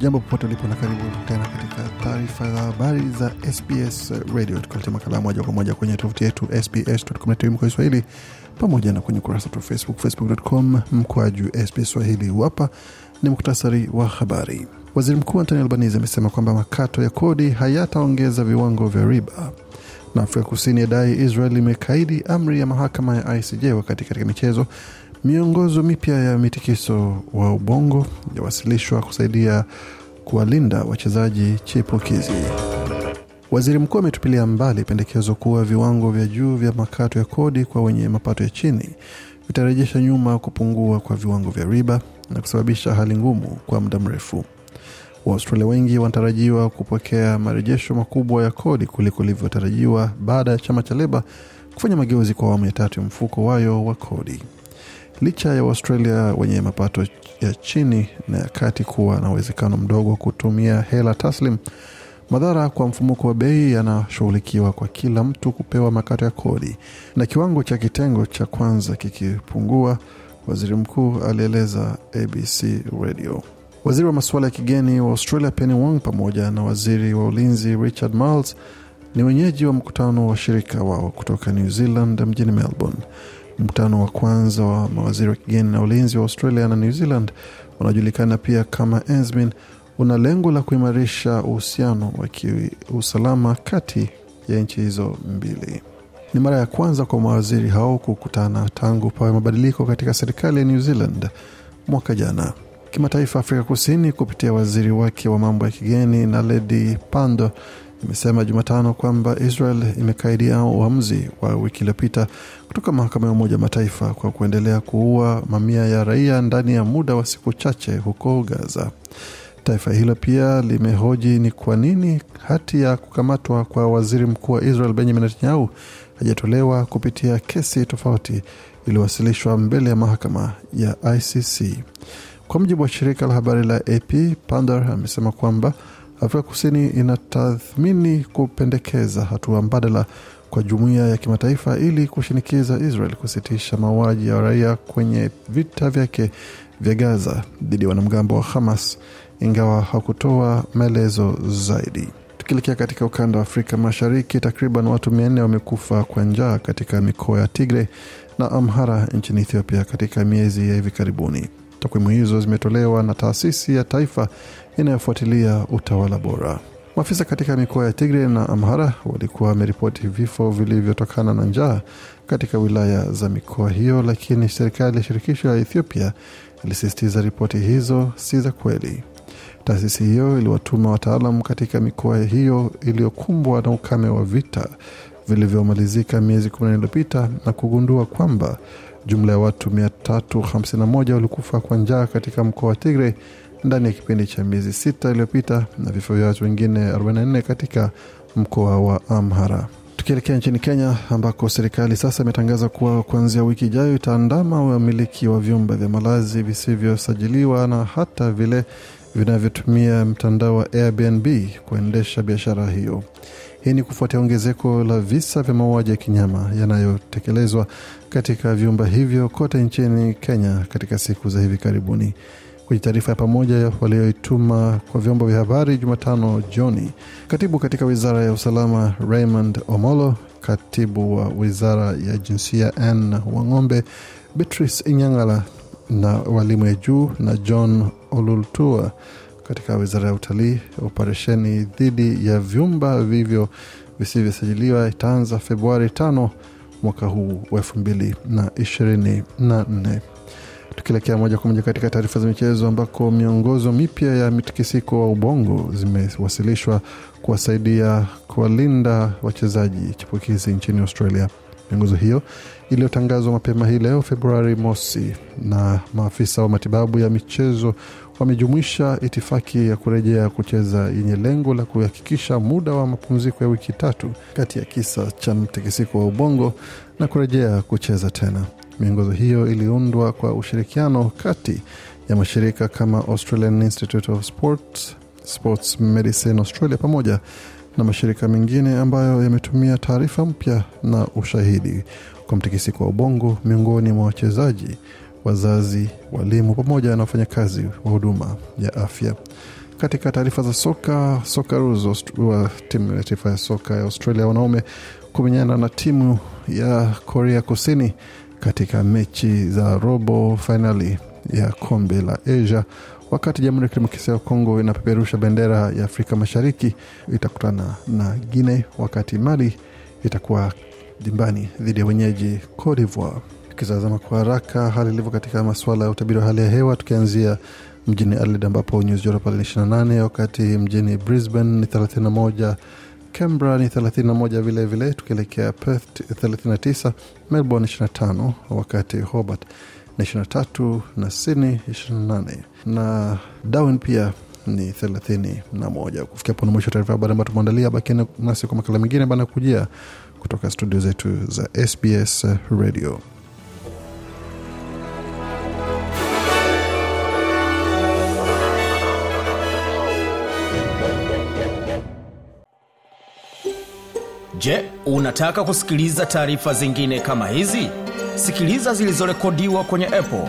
jambo popote ulipo na karibu tena katika taarifa za habari za sbs radio tukuletea makala moja kwa moja kwenye tovuti yetu sbs.com.au kiswahili pamoja na kwenye ukurasa wa facebook facebook.com mkwaju sbs swahili. Hapa ni muktasari wa habari. Waziri mkuu antoni Albanese amesema kwamba makato ya kodi hayataongeza viwango vya riba. Na afrika kusini yadai israel imekaidi amri ya mahakama ya icj wakati katika michezo miongozo mipya ya mitikiso wa ubongo yawasilishwa kusaidia kuwalinda wachezaji chipukizi waziri mkuu ametupilia mbali pendekezo kuwa viwango vya juu vya makato ya kodi kwa wenye mapato ya chini vitarejesha nyuma kupungua kwa viwango vya riba na kusababisha hali ngumu kwa muda mrefu Waaustralia wengi wanatarajiwa kupokea marejesho makubwa ya kodi kuliko ilivyotarajiwa baada ya chama cha Leba kufanya mageuzi kwa awamu ya tatu ya mfuko wayo wa kodi. Licha ya Waustralia wenye mapato ya chini na ya kati kuwa na uwezekano mdogo kutumia hela taslim, madhara kwa mfumuko wa bei yanashughulikiwa kwa kila mtu kupewa makato ya kodi, na kiwango cha kitengo cha kwanza kikipungua, waziri mkuu alieleza ABC Radio. Waziri wa masuala ya kigeni wa Australia Penny Wong pamoja na waziri wa ulinzi Richard Marles ni wenyeji wa mkutano wa shirika wao kutoka New Zealand mjini Melbourne. Mkutano wa kwanza wa mawaziri wa kigeni na ulinzi wa Australia na New Zealand unajulikana pia kama ENSMIN una lengo la kuimarisha uhusiano wa kiusalama kati ya nchi hizo mbili. Ni mara ya kwanza kwa mawaziri hao kukutana tangu pawe mabadiliko katika serikali ya New Zealand mwaka jana. Kimataifa, Afrika Kusini kupitia waziri wake wa mambo ya kigeni na Ledi Pando imesema Jumatano kwamba Israel imekaidia uamuzi wa wiki iliyopita kutoka mahakama ya Umoja Mataifa kwa kuendelea kuua mamia ya raia ndani ya muda wa siku chache huko Gaza. Taifa hilo pia limehoji ni kwa nini hati ya kukamatwa kwa waziri mkuu wa Israel Benjamin Netanyahu hajatolewa kupitia kesi tofauti iliyowasilishwa mbele ya mahakama ya ICC. Kwa mujibu wa shirika la habari la AP, Pandor amesema kwamba Afrika Kusini inatathmini kupendekeza hatua mbadala kwa jumuiya ya kimataifa ili kushinikiza Israel kusitisha mauaji ya raia kwenye vita vyake vya Gaza dhidi ya wanamgambo wa Hamas, ingawa hakutoa maelezo zaidi. Tukielekea katika ukanda wa Afrika Mashariki, takriban watu mia nne wamekufa kwa njaa katika mikoa ya Tigre na Amhara nchini Ethiopia katika miezi ya hivi karibuni. Takwimu hizo zimetolewa na taasisi ya taifa inayofuatilia utawala bora. Maafisa katika mikoa ya Tigre na Amhara walikuwa wameripoti vifo vilivyotokana na njaa katika wilaya za mikoa hiyo, lakini serikali ya shirikisho ya Ethiopia ilisisitiza ripoti hizo si za kweli. Taasisi hiyo iliwatuma wataalam katika mikoa hiyo iliyokumbwa na ukame wa vita vilivyomalizika miezi 14 iliyopita na kugundua kwamba jumla ya watu 351 walikufa kwa njaa katika mkoa wa Tigre ndani ya kipindi cha miezi sita iliyopita na vifo vya watu wengine 44 katika mkoa wa Amhara. Tukielekea nchini Kenya ambako serikali sasa imetangaza kuwa kuanzia wiki ijayo itaandama wamiliki wa vyumba vya malazi visivyosajiliwa na hata vile vinavyotumia mtandao wa Airbnb kuendesha biashara hiyo. Hii ni kufuatia ongezeko la visa vya mauaji ya kinyama yanayotekelezwa katika vyumba hivyo kote nchini Kenya katika siku za hivi karibuni. Kwenye taarifa ya pamoja walioituma kwa vyombo vya habari Jumatano jioni, katibu katika wizara ya usalama Raymond Omolo, katibu wa wizara ya jinsia Ann Wang'ombe, Beatrice Inyang'ala na walimu ya juu na John Olultua katika wizara ya utalii. Operesheni dhidi ya vyumba vivyo visivyosajiliwa itaanza Februari tano mwaka huu wa elfu mbili na ishirini na nne. Tukielekea moja kwa moja katika taarifa za michezo, ambako miongozo mipya ya mitikisiko wa ubongo zimewasilishwa kuwasaidia kuwalinda wachezaji chipukizi nchini Australia. Miongozo hiyo iliyotangazwa mapema hii leo Februari mosi na maafisa wa matibabu ya michezo wamejumuisha itifaki ya kurejea kucheza yenye lengo la kuhakikisha muda wa mapumziko ya wiki tatu kati ya kisa cha mtikisiko wa ubongo na kurejea kucheza tena. Miongozo hiyo iliundwa kwa ushirikiano kati ya mashirika kama Australian Institute of Sport, Sports Medicine Australia pamoja na mashirika mengine ambayo yametumia taarifa mpya na ushahidi kwa mtikisiko wa ubongo miongoni mwa wachezaji, wazazi, walimu pamoja na wafanyakazi wa huduma ya afya. Katika taarifa za soka, Socceroos wa timu ya taifa ya soka ya Australia wanaume kumenyana na timu ya Korea Kusini katika mechi za robo fainali ya kombe la Asia wakati Jamhuri ya Kidemokrasia ya Kongo inapeperusha bendera ya Afrika Mashariki itakutana na Guine, wakati Mali itakuwa dimbani dhidi ya wenyeji Cote d'Ivoire. Tukitazama kwa haraka hali ilivyo katika masuala ya utabiri wa hali ya hewa, tukianzia mjini Adelaide ambapo nyuzi joto pale ni 28, wakati mjini Brisbane ni 31 Canberra ni 31 vile vile, tukielekea Perth 39, Melbourne 25, wakati Hobart ni 23 na Sydney 28 na Darwin pia ni 31. Kufikia hapo na mwisho taarifa habari ambayo tumeandalia. Bakieni nasi kwa makala mengine bana kujia kutoka studio zetu za SBS Radio. Je, unataka kusikiliza taarifa zingine kama hizi? Sikiliza zilizorekodiwa kwenye Apple,